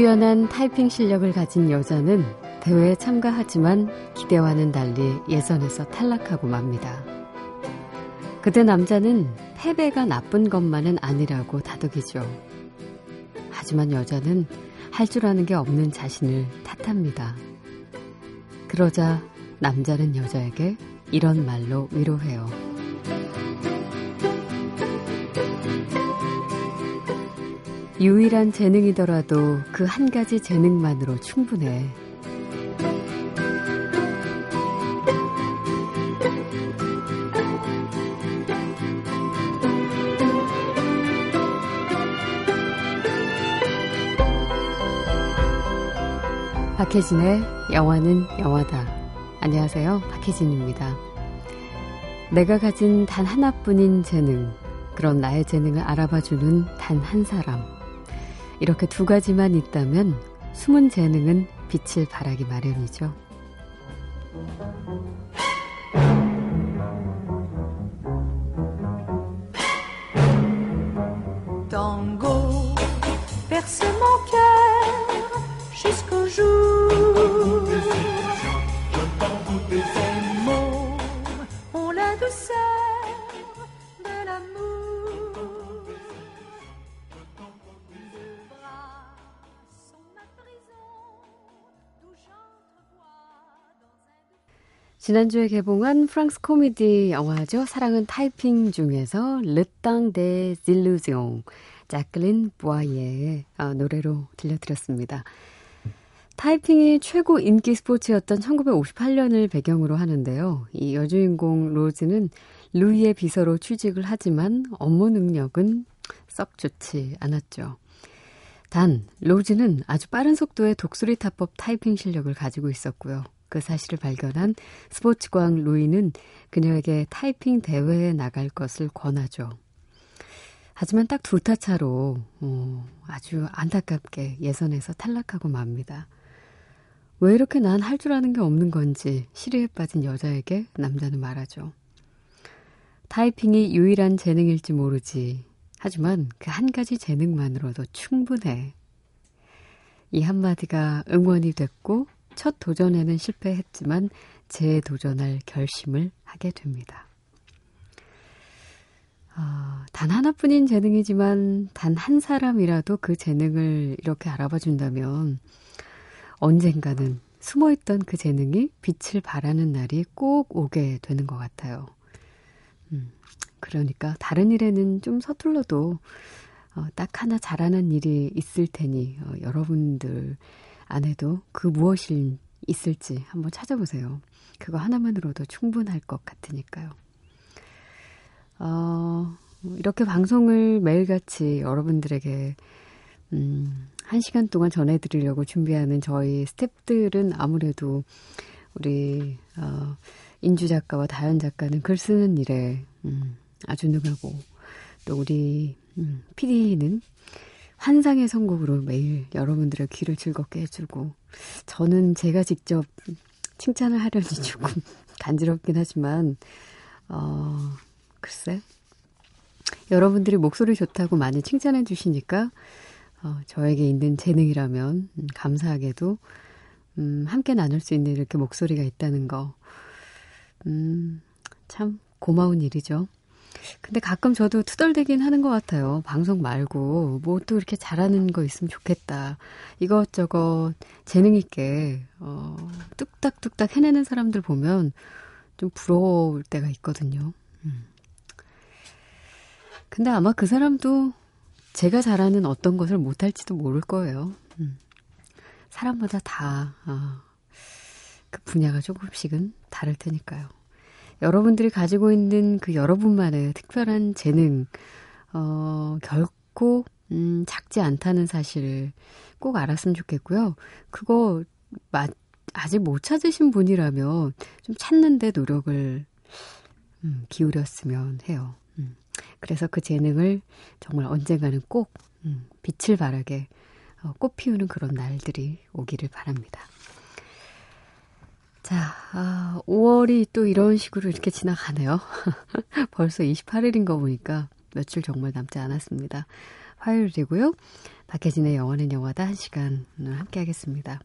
뛰어난 타이핑 실력을 가진 여자는 대회에 참가하지만 기대와는 달리 예선에서 탈락하고 맙니다. 그때 남자는 패배가 나쁜 것만은 아니라고 다독이죠. 하지만 여자는 할 줄 아는 게 없는 자신을 탓합니다. 그러자 남자는 여자에게 이런 말로 위로해요. 유일한 재능이더라도 그 한 가지 재능만으로 충분해. 박혜진의 영화는 영화다. 안녕하세요. 박혜진입니다. 내가 가진 단 하나뿐인 재능, 그런 나의 재능을 알아봐주는 단 한 사람. 이렇게 두 가지만 있다면 숨은 재능은 빛을 발하기 마련이죠. 지난주에 개봉한 프랑스 코미디 영화죠. 사랑은 타이핑 중에서 Le temps des illusions 자클린 부아이의 어, 노래로 들려드렸습니다. 타이핑이 최고 인기 스포츠였던 1958년을 배경으로 하는데요. 이 여주인공 로즈는 루이의 비서로 취직을 하지만 업무 능력은 썩 좋지 않았죠. 단, 로즈는 아주 빠른 속도의 독수리 타법 타이핑 실력을 가지고 있었고요. 그 사실을 발견한 스포츠광 루이는 그녀에게 타이핑 대회에 나갈 것을 권하죠. 하지만 딱 두 타 차로 어, 아주 안타깝게 예선에서 탈락하고 맙니다. 왜 이렇게 난 할 줄 아는 게 없는 건지 시리에 빠진 여자에게 남자는 말하죠. 타이핑이 유일한 재능일지 모르지. 하지만 그 한 가지 재능만으로도 충분해. 이 한마디가 응원이 됐고 첫 도전에는 실패했지만 재도전할 결심을 하게 됩니다. 어, 단 하나뿐인 재능이지만 단 한 사람이라도 그 재능을 이렇게 알아봐 준다면 언젠가는 숨어있던 그 재능이 빛을 발하는 날이 꼭 오게 되는 것 같아요. 음, 그러니까 다른 일에는 좀 서툴러도 어, 딱 하나 잘하는 일이 있을 테니 어, 여러분들 안에도 그 무엇이 있을지 한번 찾아보세요. 그거 하나만으로도 충분할 것 같으니까요. 어, 이렇게 방송을 매일같이 여러분들에게 음, 한 시간 동안 전해드리려고 준비하는 저희 스탭들은 아무래도 우리 어, 인주 작가와 다현 작가는 글 쓰는 일에 음, 아주 능하고 또 우리 음, PD는 환상의 선곡으로 매일 여러분들의 귀를 즐겁게 해주고 저는 제가 직접 칭찬을 하려니 조금 간지럽긴 하지만 어 글쎄. 여러분들이 목소리 좋다고 많이 칭찬해 주시니까 어, 저에게 있는 재능이라면 음, 감사하게도 음, 함께 나눌 수 있는 이렇게 목소리가 있다는 거. 음, 참 고마운 일이죠. 근데 가끔 저도 투덜대긴 하는 것 같아요. 방송 말고 뭐 또 이렇게 잘하는 거 있으면 좋겠다. 이것저것 재능 있게 어, 뚝딱뚝딱 해내는 사람들 보면 좀 부러울 때가 있거든요. 음. 근데 아마 그 사람도 제가 잘하는 어떤 것을 못할지도 모를 거예요. 음. 사람마다 다, 어, 그 분야가 조금씩은 다를 테니까요. 여러분들이 가지고 있는 그 여러분만의 특별한 재능, 어, 결코, 음, 작지 않다는 사실을 꼭 알았으면 좋겠고요. 그거, 마, 아직 못 찾으신 분이라면 좀 찾는데 노력을, 음, 기울였으면 해요. 음. 그래서 그 재능을 정말 언젠가는 꼭, 음, 빛을 발하게, 어, 꽃 피우는 그런 날들이 오기를 바랍니다. 자, 아, 5월이 또 이런 식으로 이렇게 지나가네요. 벌써 28일인 거 보니까 며칠 정말 남지 않았습니다. 화요일이고요. 박혜진의 영화는 영화다 한 시간을 함께 하겠습니다.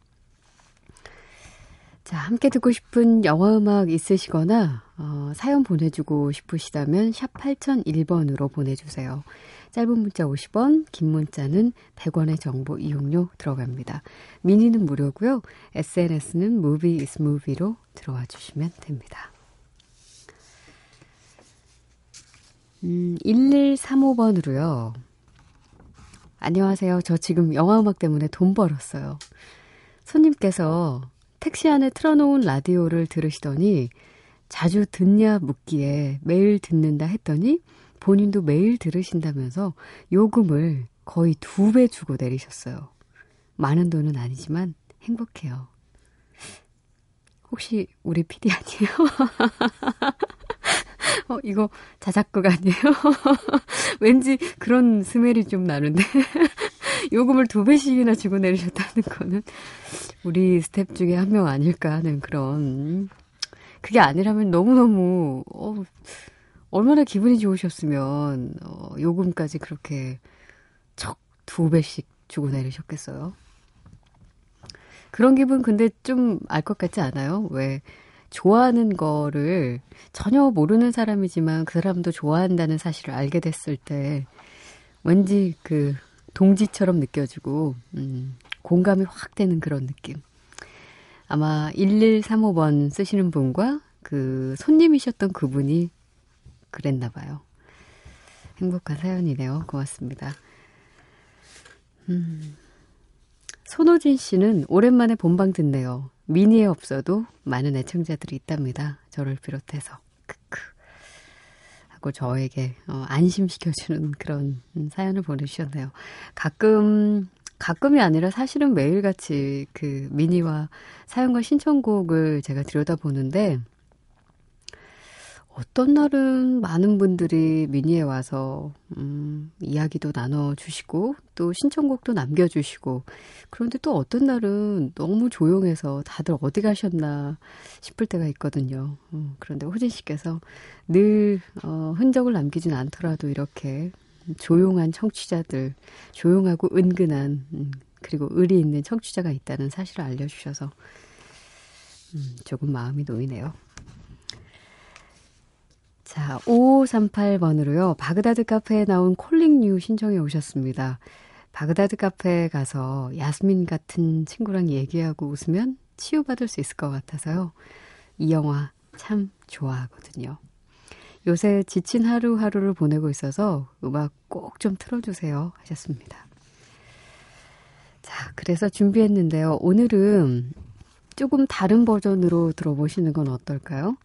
자, 함께 듣고 싶은 영화 음악 있으시거나 어, 사연 보내주고 싶으시다면 샵 8001번으로 보내주세요. 짧은 문자 50원, 긴 문자는 100원의 정보 이용료 들어갑니다. 미니는 무료고요. SNS는 movie is movie로 들어와 주시면 됩니다. 음, 1135번으로요. 안녕하세요. 저 지금 영화 음악 때문에 돈 벌었어요. 손님께서 택시 안에 틀어놓은 라디오를 들으시더니 자주 듣냐 묻기에 매일 듣는다 했더니 본인도 매일 들으신다면서 요금을 거의 두 배 주고 내리셨어요. 많은 돈은 아니지만 행복해요. 혹시 우리 PD 아니에요? 어, 이거 자작극 아니에요? 왠지 그런 스멜이 좀 나는데. 요금을 두 배씩이나 주고 내리셨다는 거는 우리 스탭 중에 한 명 아닐까 하는 그런. 그게 아니라면 너무너무, 어, 얼마나 기분이 좋으셨으면, 어, 요금까지 그렇게 척 두 배씩 주고 내리셨겠어요? 그런 기분 근데 좀 알 것 같지 않아요? 왜, 좋아하는 거를 전혀 모르는 사람이지만 그 사람도 좋아한다는 사실을 알게 됐을 때 왠지 그 동지처럼 느껴지고, 음, 공감이 확 되는 그런 느낌. 아마 1135번 쓰시는 분과 그 손님이셨던 그분이 그랬나 봐요. 행복한 사연이네요. 고맙습니다. 음. 손호진 씨는 오랜만에 본방 듣네요. 미니에 없어도 많은 애청자들이 있답니다. 저를 비롯해서. 하고 저에게 어, 안심시켜주는 그런 사연을 보내주셨네요. 가끔 가끔이 아니라 사실은 매일같이 그 미니와 사연과 신청곡을 제가 들여다보는데 어떤 날은 많은 분들이 미니에 와서 음, 이야기도 나눠주시고 또 신청곡도 남겨주시고 그런데 또 어떤 날은 너무 조용해서 다들 어디 가셨나 싶을 때가 있거든요. 음, 그런데 호진 씨께서 늘 어, 흔적을 남기진 않더라도 이렇게 조용한 청취자들, 조용하고 은근한 음, 그리고 의리 있는 청취자가 있다는 사실을 알려주셔서 음, 조금 마음이 놓이네요. 자, 5538번으로요. 바그다드 카페에 나온 콜링뉴 신청해 오셨습니다. 바그다드 카페에 가서 야스민 같은 친구랑 얘기하고 웃으면 치유받을 수 있을 것 같아서요. 이 영화 참 좋아하거든요. 요새 지친 하루하루를 보내고 있어서 음악 꼭 좀 틀어주세요 하셨습니다. 자, 그래서 준비했는데요. 오늘은 조금 다른 버전으로 들어보시는 건 어떨까요?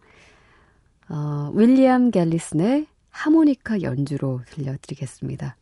어, 윌리엄 갤리슨의 하모니카 연주로 들려드리겠습니다.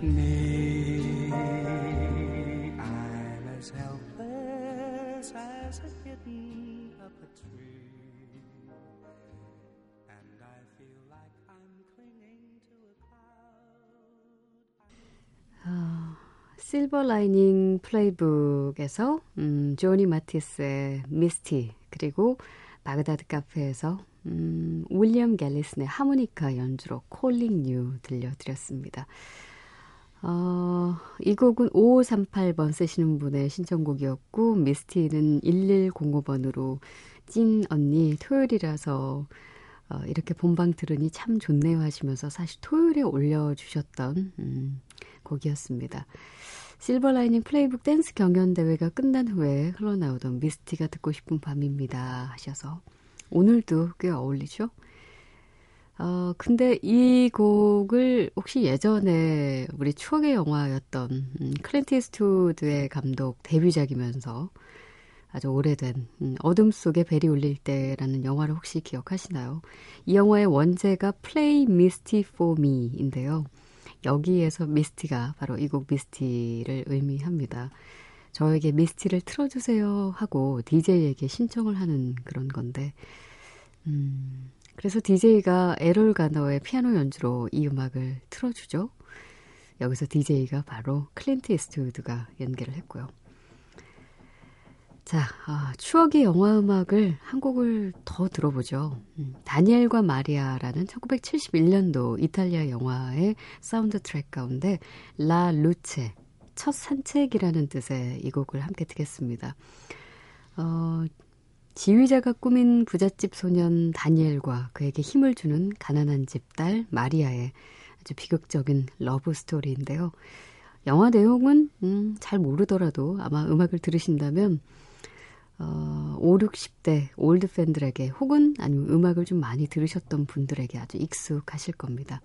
Calling You. 실버 라이닝 플레이북에서 음, 조니 마티스의 Misty 그리고 바그다드 카페에서 음, 윌리엄 갤리슨의 하모니카 연주로 Calling You 들려드렸습니다. 어, 이 곡은 5538번 쓰시는 분의 신청곡이었고 미스티는 1105번으로 찐 언니 토요일이라서 어, 이렇게 본방 들으니 참 좋네요 하시면서 사실 토요일에 올려주셨던 음, 곡이었습니다. 실버라이닝 플레이북 댄스 경연대회가 끝난 후에 흘러나오던 미스티가 듣고 싶은 밤입니다 하셔서 오늘도 꽤 어울리죠? 어, 근데 이 곡을 혹시 예전에 우리 추억의 영화였던 음, 클린트 이스트우드의 감독 데뷔작이면서 아주 오래된 음, 어둠 속에 벨이 울릴 때라는 영화를 혹시 기억하시나요? 이 영화의 원제가 Play Misty for Me인데요. 여기에서 Misty가 바로 이 곡 Misty를 의미합니다. 저에게 Misty를 틀어주세요 하고 DJ에게 신청을 하는 그런 건데, 음, 그래서 DJ가 에롤 가너의 피아노 연주로 이 음악을 틀어주죠. 여기서 DJ가 바로 클린트 이스트우드가 연기를 했고요. 자, 아, 추억의 영화 음악을 한 곡을 더 들어보죠. 음, 다니엘과 마리아라는 1971년도 이탈리아 영화의 사운드 트랙 가운데 La luce, 첫 산책이라는 뜻의 이 곡을 함께 듣겠습니다. 어, 지휘자가 꿈인 부잣집 소년 다니엘과 그에게 힘을 주는 가난한 집 딸 마리아의 아주 비극적인 러브 스토리인데요. 영화 내용은 음, 잘 모르더라도 아마 음악을 들으신다면 어, 5, 60대 올드 팬들에게 혹은 아니면 음악을 좀 많이 들으셨던 분들에게 아주 익숙하실 겁니다.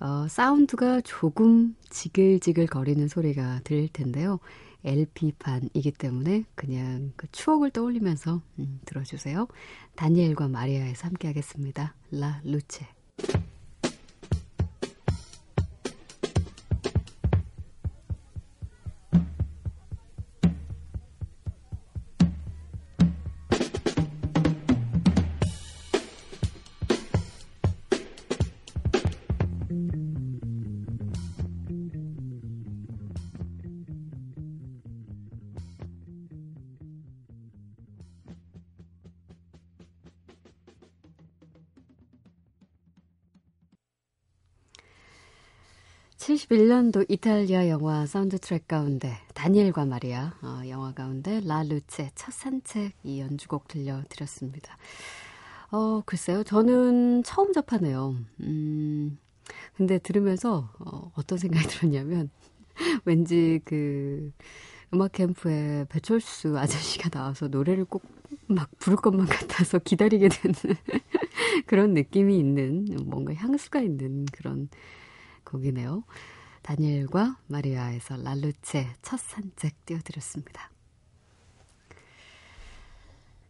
어, 사운드가 조금 지글지글 거리는 소리가 들릴 텐데요. LP판이기 때문에 그냥 그 추억을 떠올리면서 음, 들어주세요. 다니엘과 마리아에서 함께 하겠습니다. 라 루체. 71년도 이탈리아 영화 사운드 트랙 가운데 다니엘과 마리아 어, 영화 가운데 La luce 첫 산책 이 연주곡 들려드렸습니다. 어 글쎄요 저는 처음 접하네요. 음 근데 들으면서 어, 어떤 생각이 들었냐면 왠지 그 음악 캠프에 배철수 아저씨가 나와서 노래를 꼭 막 부를 것만 같아서 기다리게 되는 그런 느낌이 있는 뭔가 향수가 있는 그런 곡이네요. 다니엘과 마리아에서 La luce 첫 산책 띄워드렸습니다.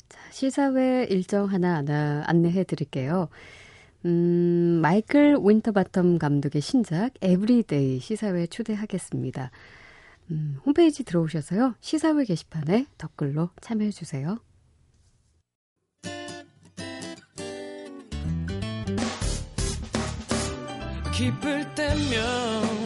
자, 시사회 일정 하나, 하나 안내해 드릴게요. 음, 마이클 윈터바텀 감독의 신작 에브리데이 시사회 초대하겠습니다. 음, 홈페이지 들어오셔서요. 시사회 게시판에 댓글로 참여해 주세요. 기쁠 때면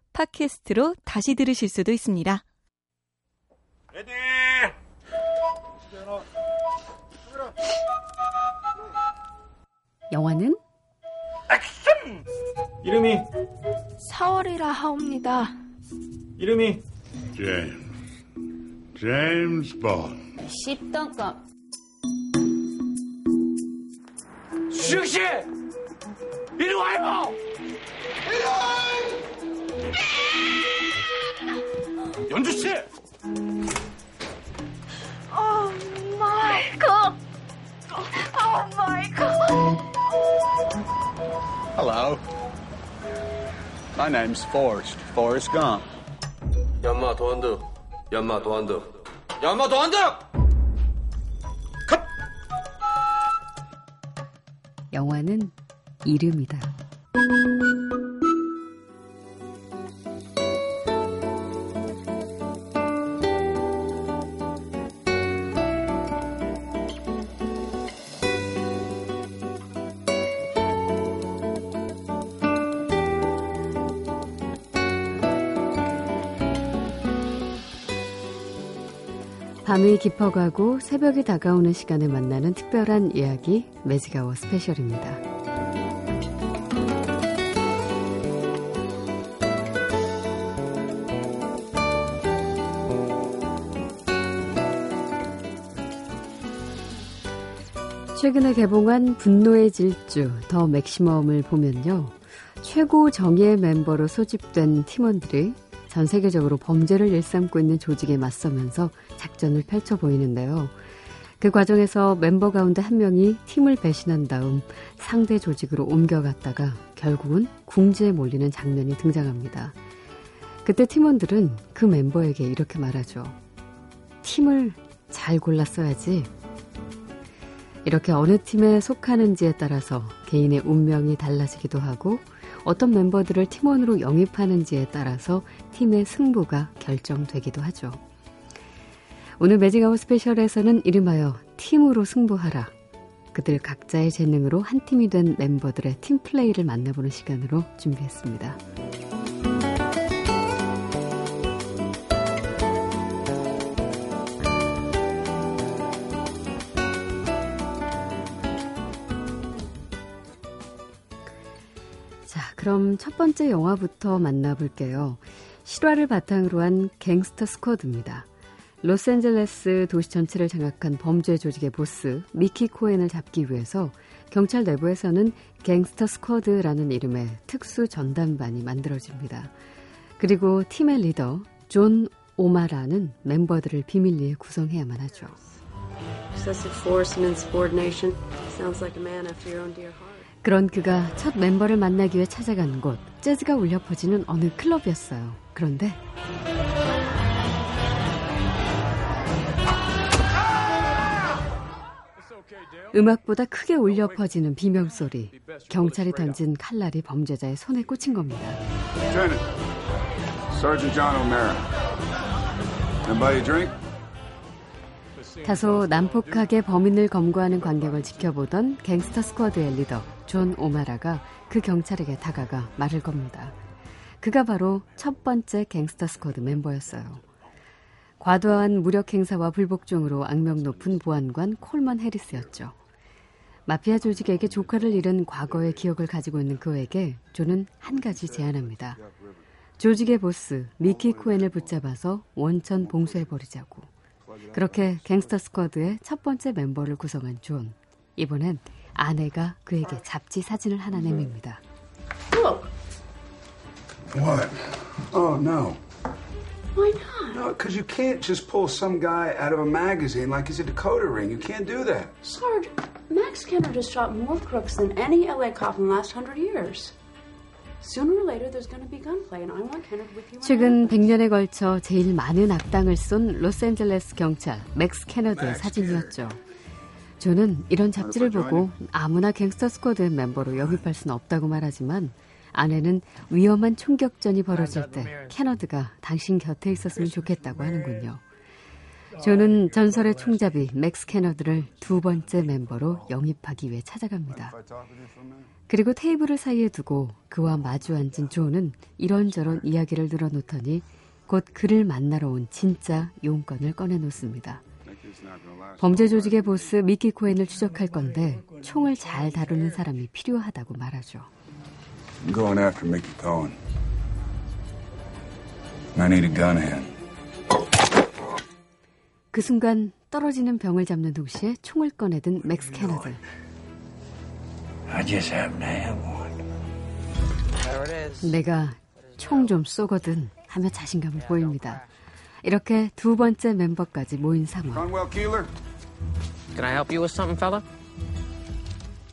팟캐스트로 다시 들으실 수도 있습니다. Ready! 영화는 액션! 이름이 4월이라 하옵니다. 이름이 제임스 제임스 본 10등급 수영 씨, 이리 와요. 연주 씨. 오 마이 갓. 오 마이 갓. Hello. My name's Forrest. Forrest Gump. 연마 도안드. 연마 도안드. 연마 도안드. 영화는 이름이다. 밤이 깊어가고 새벽이 다가오는 시간에 만나는 특별한 이야기 매직아워 스페셜입니다. 최근에 개봉한 분노의 질주 더 맥시멈을 보면요. 최고 정예 멤버로 소집된 팀원들이 전 세계적으로 범죄를 일삼고 있는 조직에 맞서면서 작전을 펼쳐 보이는데요. 그 과정에서 멤버 가운데 한 명이 팀을 배신한 다음 상대 조직으로 옮겨갔다가 결국은 궁지에 몰리는 장면이 등장합니다. 그때 팀원들은 그 멤버에게 이렇게 말하죠. 팀을 잘 골랐어야지. 이렇게 어느 팀에 속하는지에 따라서 개인의 운명이 달라지기도 하고 어떤 멤버들을 팀원으로 영입하는지에 따라서 팀의 승부가 결정되기도 하죠. 오늘 매직아웃 스페셜에서는 이름하여 팀으로 승부하라. 그들 각자의 재능으로 한 팀이 된 멤버들의 팀 플레이를 만나보는 시간으로 준비했습니다. 그럼 첫 번째 영화부터 만나볼게요. 실화를 바탕으로 한 갱스터 스쿼드입니다. 로스앤젤레스 도시 전체를 장악한 범죄 조직의 보스 미키 코엔을 잡기 위해서 경찰 내부에서는 갱스터 스쿼드라는 이름의 특수 전담반이 만들어집니다. 그리고 팀의 리더 존 오마라는 멤버들을 비밀리에 구성해야만 하죠. 그런 그가 첫 멤버를 만나기 위해 찾아간 곳 재즈가 울려 퍼지는 어느 클럽이었어요. 그런데 음악보다 크게 울려 퍼지는 비명소리. 경찰이 던진 칼날이 범죄자의 손에 꽂힌 겁니다. 다소 난폭하게 범인을 검거하는 광경을 지켜보던 갱스터 스쿼드의 리더 존 오마라가 그 경찰에게 다가가 말을 겁니다. 그가 바로 첫 번째 갱스터 스쿼드 멤버였어요. 과도한 무력 행사와 불복종으로 악명 높은 보안관 콜먼 해리스였죠. 마피아 조직에게 조카를 잃은 과거의 기억을 가지고 있는 그에게 존은 한 가지 제안합니다. 조직의 보스 미키 코엔을 붙잡아서 원천 봉쇄해버리자고. 그렇게 갱스터 스쿼드의 첫 번째 멤버를 구성한 존. 이번엔 아내가 그에게 잡지 사진을 하나 내밉니다. What? Oh, no. Why not? No, because you can't just pull some guy out of a magazine like he's a decoder ring. You can't do that. Sarge, Max Kennard has shot more crooks than any LA cop in the last hundred years. Sooner or later, there's going to be gunplay, and I want Kennard with you. 최근 100년에 걸쳐 제일 많은 악당을 쏜 로스앤젤레스 경찰 맥스 캐너드의 사진이었죠. 존은 이런 잡지를 보고 아무나 갱스터 스쿼드의 멤버로 영입할 수는 없다고 말하지만 아내는 위험한 총격전이 벌어질 때 캐너드가 당신 곁에 있었으면 좋겠다고 하는군요. 존은 전설의 총잡이 맥스 캐너드를 두 번째 멤버로 영입하기 위해 찾아갑니다. 그리고 테이블을 사이에 두고 그와 마주 앉은 존은 이런저런 이야기를 늘어놓더니 곧 그를 만나러 온 진짜 용건을 꺼내놓습니다. 범죄 조직의 보스 미키 코엔을 추적할 건데 총을 잘 다루는 사람이 필요하다고 말하죠. I'm going after Mickey Cohen. I need a gun hand. 그 순간 떨어지는 병을 잡는 동시에 총을 꺼내든 맥스 캐너드. I just happen to have one. 내가 총 좀 쏘거든 하며 자신감을 보입니다. 이렇게 두 번째 멤버까지 모인 상황. Conwell Keeler? Can I help you with something, fella?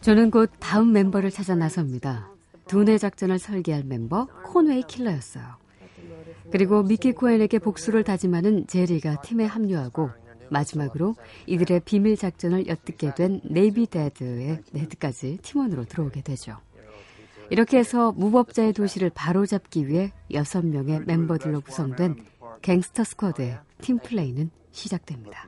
저는 곧 다음 멤버를 찾아 나섭니다. 두뇌 작전을 설계할 멤버 콘웨이 킬러였어요. 그리고 미키 코엔에게 복수를 다짐하는 제리가 팀에 합류하고 마지막으로 이들의 비밀 작전을 엿듣게 된 네이비 데드의 네드까지 팀원으로 들어오게 되죠. 이렇게 해서 무법자의 도시를 바로잡기 위해 6명의 멤버들로 구성된 갱스터 스쿼드의 팀 플레이는 시작됩니다.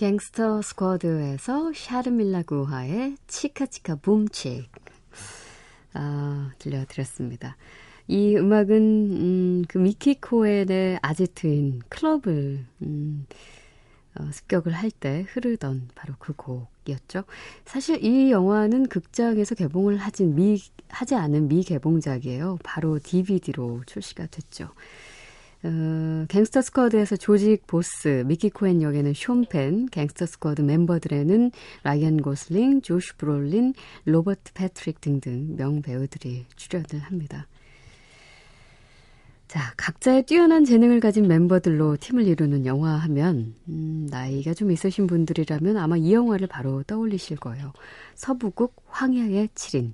갱스터 스쿼드에서 샤르밀라 구하의 치카치카 붐치 아, 들려드렸습니다. 이 음악은 음, 그 미키 코엔의 아지트인 클럽을 음, 어, 습격을 할 때 흐르던 바로 그 곡이었죠. 사실 이 영화는 극장에서 개봉을 하진 미, 하지 않은 미개봉작이에요. 바로 DVD로 출시가 됐죠. 어, 갱스터 스쿼드에서 조직 보스, 미키 코엔 역에는 숀 펜, 갱스터 스쿼드 멤버들에는 라이언 고슬링, 조쉬 브롤린, 로버트 패트릭 등등 명 배우들이 출연을 합니다. 자, 각자의 뛰어난 재능을 가진 멤버들로 팀을 이루는 영화 하면, 음, 나이가 좀 있으신 분들이라면 아마 이 영화를 바로 떠올리실 거예요. 서부극 황야의 7인.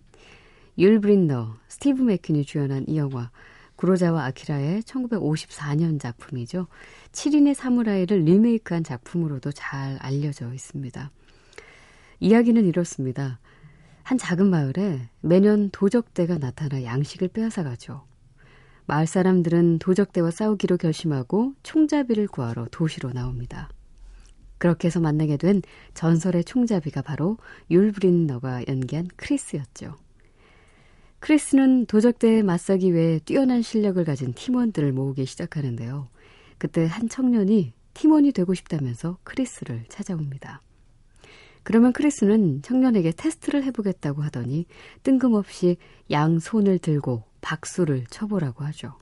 율 브린너, 스티브 맥퀸이 주연한 이 영화. 구로자와 아키라의 1954년 작품이죠. 7인의 사무라이를 리메이크한 작품으로도 잘 알려져 있습니다. 이야기는 이렇습니다. 한 작은 마을에 매년 도적대가 나타나 양식을 빼앗아가죠. 마을 사람들은 도적대와 싸우기로 결심하고 총잡이를 구하러 도시로 나옵니다. 그렇게 해서 만나게 된 전설의 총잡이가 바로 율브린너가 연기한 크리스였죠. 크리스는 도적대에 맞서기 위해 뛰어난 실력을 가진 팀원들을 모으기 시작하는데요. 그때 한 청년이 팀원이 되고 싶다면서 크리스를 찾아옵니다. 그러면 크리스는 청년에게 테스트를 해보겠다고 하더니 뜬금없이 양 손을 들고 박수를 쳐보라고 하죠.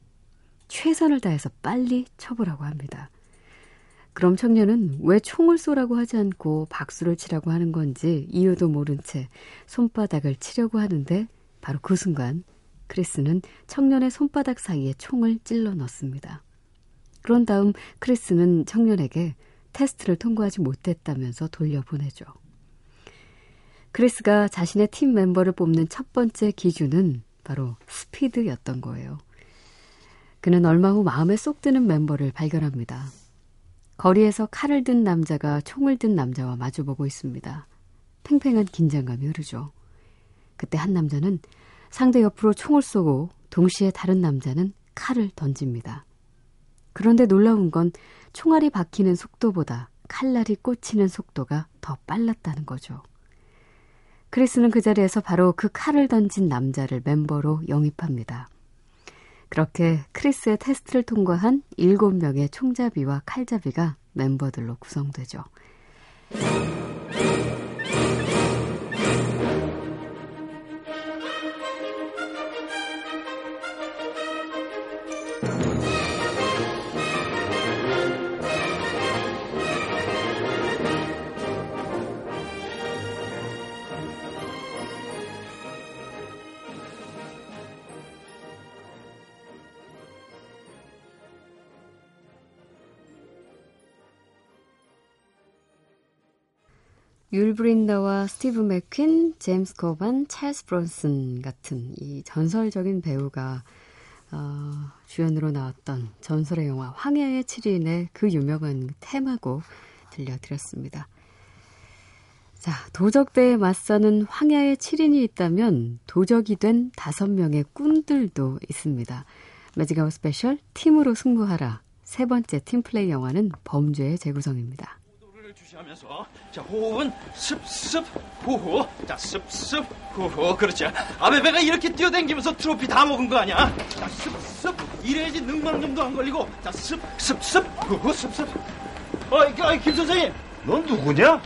최선을 다해서 빨리 쳐보라고 합니다. 그럼 청년은 왜 총을 쏘라고 하지 않고 박수를 치라고 하는 건지 이유도 모른 채 손바닥을 치려고 하는데 바로 그 순간 크리스는 청년의 손바닥 사이에 총을 찔러 넣습니다. 그런 다음 크리스는 청년에게 테스트를 통과하지 못했다면서 돌려보내죠. 크리스가 자신의 팀 멤버를 뽑는 첫 번째 기준은 바로 스피드였던 거예요. 그는 얼마 후 마음에 쏙 드는 멤버를 발견합니다. 거리에서 칼을 든 남자가 총을 든 남자와 마주보고 있습니다. 팽팽한 긴장감이 흐르죠. 그때 한 남자는 상대 옆으로 총을 쏘고 동시에 다른 남자는 칼을 던집니다. 그런데 놀라운 건 총알이 박히는 속도보다 칼날이 꽂히는 속도가 더 빨랐다는 거죠. 크리스는 그 자리에서 바로 그 칼을 던진 남자를 멤버로 영입합니다. 그렇게 크리스의 테스트를 통과한 7명의 총잡이와 칼잡이가 멤버들로 구성되죠. 율 브린너와 스티브 맥퀸, 제임스 코번, 찰스 브론슨 같은 이 전설적인 배우가 어, 주연으로 나왔던 전설의 영화 황야의 7인의 그 유명한 테마곡 들려드렸습니다. 자, 도적떼에 맞서는 황야의 7인이 있다면 도적이 된 5명의 꾼들도 있습니다. 매직 아워 스페셜 팀으로 승부하라. 세 번째 팀플레이 영화는 범죄의 재구성입니다. 주시하면서 자 호흡은 습습 호흡. 자 습습 호흡. 그렇지 아베베가 이렇게 뛰어댕기면서 트로피 다 먹은 거 아니야? 자 습습. 이래야지 능망좀도 안 걸리고 자 습습습 호흡 습습. 어이 어이 김 선생님. 넌 누구냐?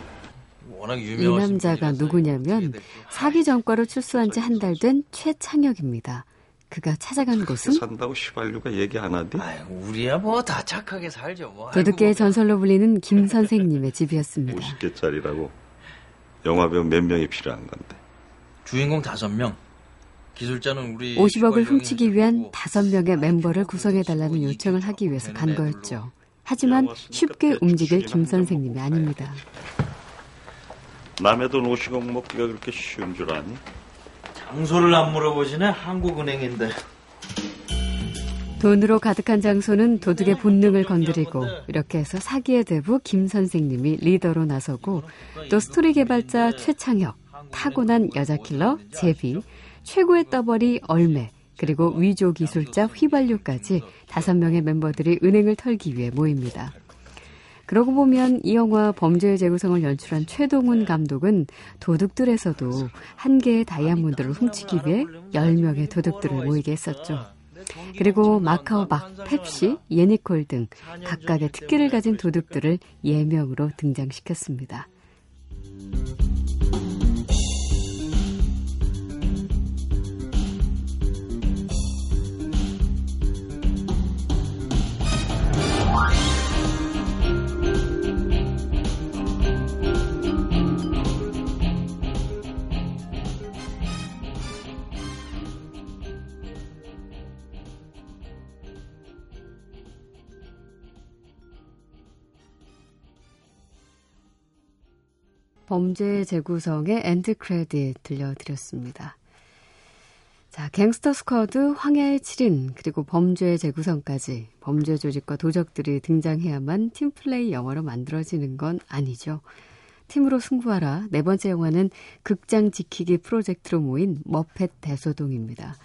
워낙 이 남자가 누구냐면 사기 전과로 출소한 지 한 달 된 최창혁입니다. 그가 찾아간 곳은 산다고 시발류가 얘기 안 하디? 아유, 우리야 뭐 다 착하게 살죠. 뭐. 도둑계의 전설로 불리는 김 선생님의 집이었습니다. 50개짜리라고 영화배우 몇 명이 필요한 건데. 주인공 5명. 기술자는 우리 50억을 훔치기 위한 5명의 멤버를 구성해 달라는 요청을 하기 위해서 간 거였죠. 하지만 쉽게 움직일 김 선생님이 아닙니다. 남의 돈 50억 먹기가 그렇게 쉬운 줄 아니? 장소를 안 물어보시네. 한국은행인데. 돈으로 가득한 장소는 도둑의 본능을 건드리고 이렇게 해서 사기의 대부 김 선생님이 리더로 나서고 또 스토리 개발자 최창혁, 타고난 여자 킬러 제비, 최고의 떠벌이 얼매 그리고 위조 기술자 휘발유까지 다섯 명의 멤버들이 은행을 털기 위해 모입니다. 그러고 보면 이 영화 범죄의 재구성을 연출한 최동훈 감독은 도둑들에서도 한 개의 다이아몬드를 훔치기 위해 10명의 도둑들을 모이게 했었죠. 그리고 마카오박, 펩시, 예니콜 등 각각의 특기를 가진 도둑들을 예명으로 등장시켰습니다. 범죄 재구성의 end credit 들려드렸습니다. 자, 갱스터 스쿼드, 황야의 7인, 그리고 범죄 재구성까지 범죄 조직과 도적들이 등장해야만 팀플레이 영화로 만들어지는 건 아니죠. 팀으로 승부하라. 네 번째 영화는 극장 지키기 프로젝트로 모인 머펫 대소동입니다.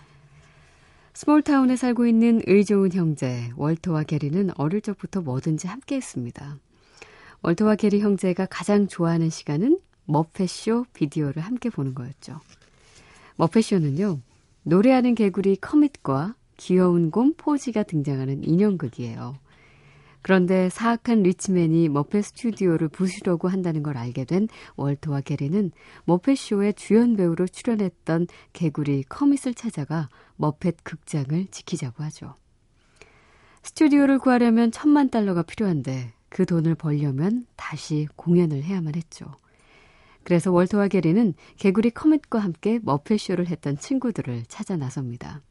스몰타운에 살고 있는 의좋은 형제, 월터와 게리는 어릴 적부터 뭐든지 함께 했습니다. 월터와 게리 형제가 가장 좋아하는 시간은 머펫쇼 비디오를 함께 보는 거였죠. 머펫쇼는요, 노래하는 개구리 커밋과 귀여운 곰 포지가 등장하는 인형극이에요. 그런데 사악한 리치맨이 머펫 스튜디오를 부수려고 한다는 걸 알게 된 월터와 게리는 머펫쇼의 주연 배우로 출연했던 개구리 커밋을 찾아가 머펫 극장을 지키자고 하죠. 스튜디오를 구하려면 천만 달러가 필요한데 그 돈을 벌려면 다시 공연을 해야만 했죠. 그래서 월터와 게리는 개구리 커밋과 함께 머펫쇼를 했던 친구들을 찾아 나섭니다.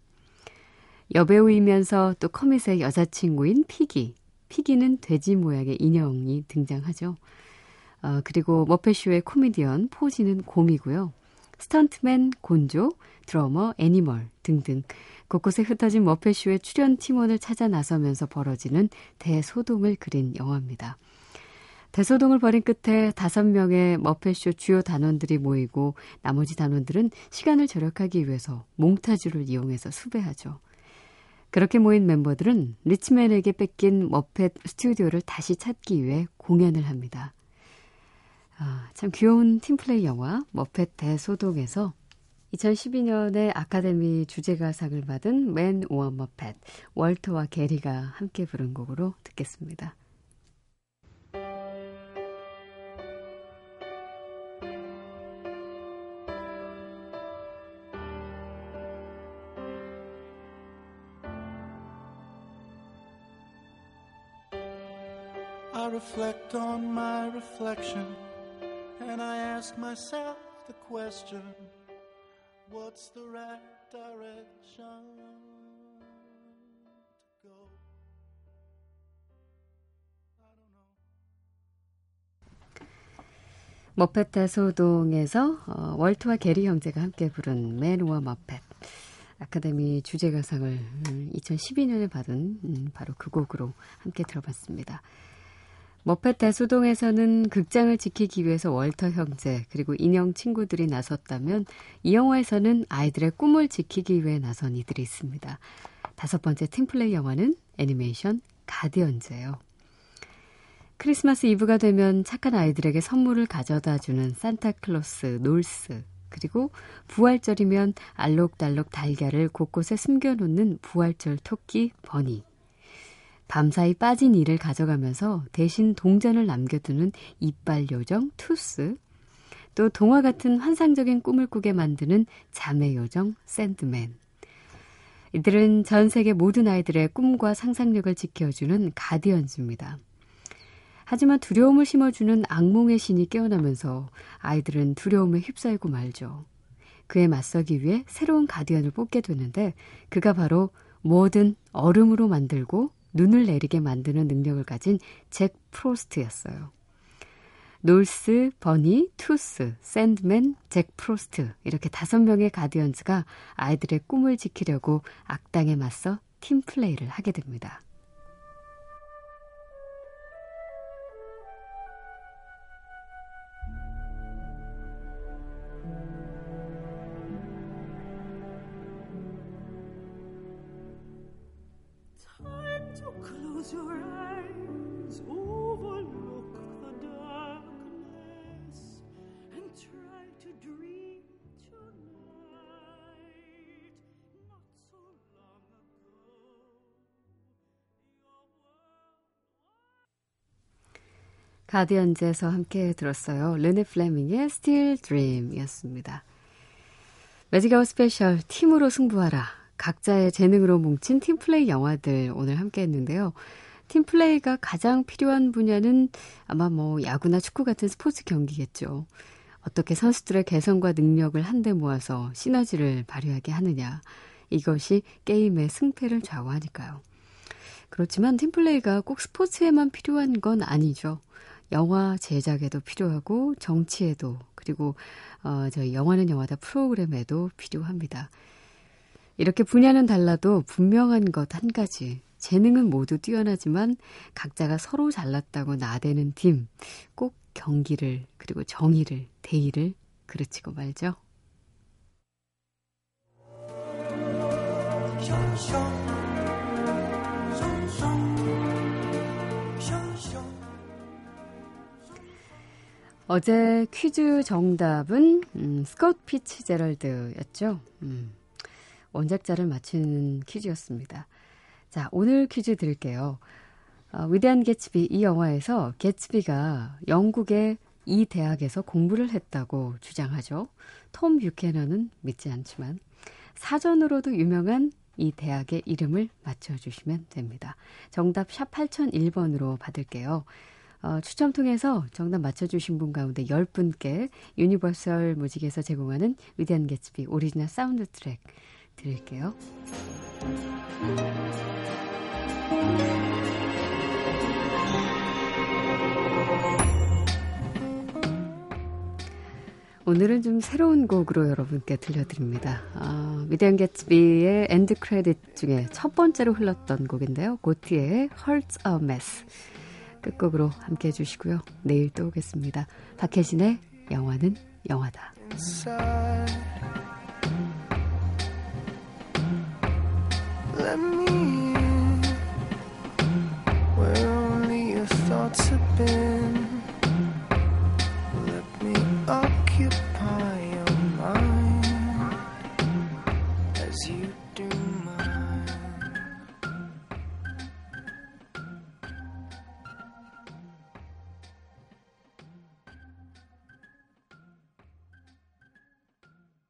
여배우이면서 또 커밋의 여자친구인 피기. 피기는 돼지 모양의 인형이 등장하죠. 어, 그리고 머펫쇼의 코미디언 포지는 곰이고요. 스턴트맨 곤조, 드러머 애니멀 등등 곳곳에 흩어진 머펫쇼의 출연 팀원을 찾아 나서면서 벌어지는 대소동을 그린 영화입니다. 대소동을 벌인 끝에 다섯 명의 머펫쇼 주요 단원들이 모이고 나머지 단원들은 시간을 절약하기 위해서 몽타주를 이용해서 수배하죠. 그렇게 모인 멤버들은 리치맨에게 뺏긴 머펫 스튜디오를 다시 찾기 위해 공연을 합니다. 아, 참 귀여운 팀플레이 영화 머펫 대소동에서 2012년에 아카데미 주제가상을 받은 맨 오어 머펫 월터와 게리가 함께 부른 곡으로 듣겠습니다. I reflect on my reflection and I ask myself the question what's the right direction to go? 머펫 소동에서 어, 월트와 게리 형제가 함께 부른 맨우어 머펫 아카데미 주제가상을 2012년에 음, 받은 음, 바로 그 곡으로 함께 들어봤습니다. 머펫 대소동에서는 극장을 지키기 위해서 월터 형제 그리고 인형 친구들이 나섰다면 이 영화에서는 아이들의 꿈을 지키기 위해 나선 이들이 있습니다. 다섯 번째 팀플레이 영화는 애니메이션 가디언즈예요. 크리스마스 이브가 되면 착한 아이들에게 선물을 가져다 주는 산타클로스, 놀스, 그리고 부활절이면 알록달록 달걀을 곳곳에 숨겨놓는 부활절 토끼 버니. 밤사이 빠진 이를 가져가면서 대신 동전을 남겨두는 이빨 요정 투스. 또 동화 같은 환상적인 꿈을 꾸게 만드는 자매 요정 샌드맨. 이들은 전 세계 모든 아이들의 꿈과 상상력을 지켜주는 가디언즈입니다. 하지만 두려움을 심어주는 악몽의 신이 깨어나면서 아이들은 두려움에 휩싸이고 말죠. 그에 맞서기 위해 새로운 가디언을 뽑게 되는데 그가 바로 뭐든 얼음으로 만들고 눈을 내리게 만드는 능력을 가진 잭 프로스트였어요. 노스, 버니, 투스, 샌드맨, 잭 프로스트 이렇게 다섯 명의 가디언즈가 아이들의 꿈을 지키려고 악당에 맞서 팀플레이를 하게 됩니다. 가디언즈에서 함께 들었어요. 르네 플레밍의 Still Dream이었습니다. 매직 아워 스페셜 팀으로 승부하라. 각자의 재능으로 뭉친 팀플레이 영화들 오늘 함께 했는데요. 팀플레이가 가장 필요한 분야는 아마 뭐 야구나 축구 같은 스포츠 경기겠죠. 어떻게 선수들의 개성과 능력을 한데 모아서 시너지를 발휘하게 하느냐. 이것이 게임의 승패를 좌우하니까요. 그렇지만 팀플레이가 꼭 스포츠에만 필요한 건 아니죠. 영화 제작에도 필요하고 정치에도 그리고 어, 저희 영화는 영화다 프로그램에도 필요합니다. 이렇게 분야는 달라도 분명한 것 한 가지. 재능은 모두 뛰어나지만 각자가 서로 잘났다고 나대는 팀. 꼭 경기를 그리고 정의를 대의를 그르치고 말죠. 어제 퀴즈 정답은 음, 스콧 피츠 제럴드였죠. 음, 원작자를 맞추는 퀴즈였습니다. 자, 오늘 퀴즈 드릴게요. 어, 위대한 개츠비 이 영화에서 개츠비가 영국의 이 대학에서 공부를 했다고 주장하죠. 톰 뷰캐너는 믿지 않지만 사전으로도 유명한 이 대학의 이름을 맞춰주시면 됩니다. 정답 샵 8001번으로 받을게요. 어, 추첨 통해서 정답 맞춰주신 분 가운데 10분께 유니버설 뮤직에서 제공하는 위대한 개츠비 오리지널 사운드 트랙 드릴게요. 오늘은 좀 새로운 곡으로 여러분께 들려드립니다. 아, 위대한 개츠비의 end credit 중에 첫 번째로 흘렀던 곡인데요. 고티에의 Hearts a Mess. 끝곡으로 함께 해주시고요. 내일 또 오겠습니다. 박혜진의 영화는 영화다. let me in. Where only your thoughts have been. Let me up.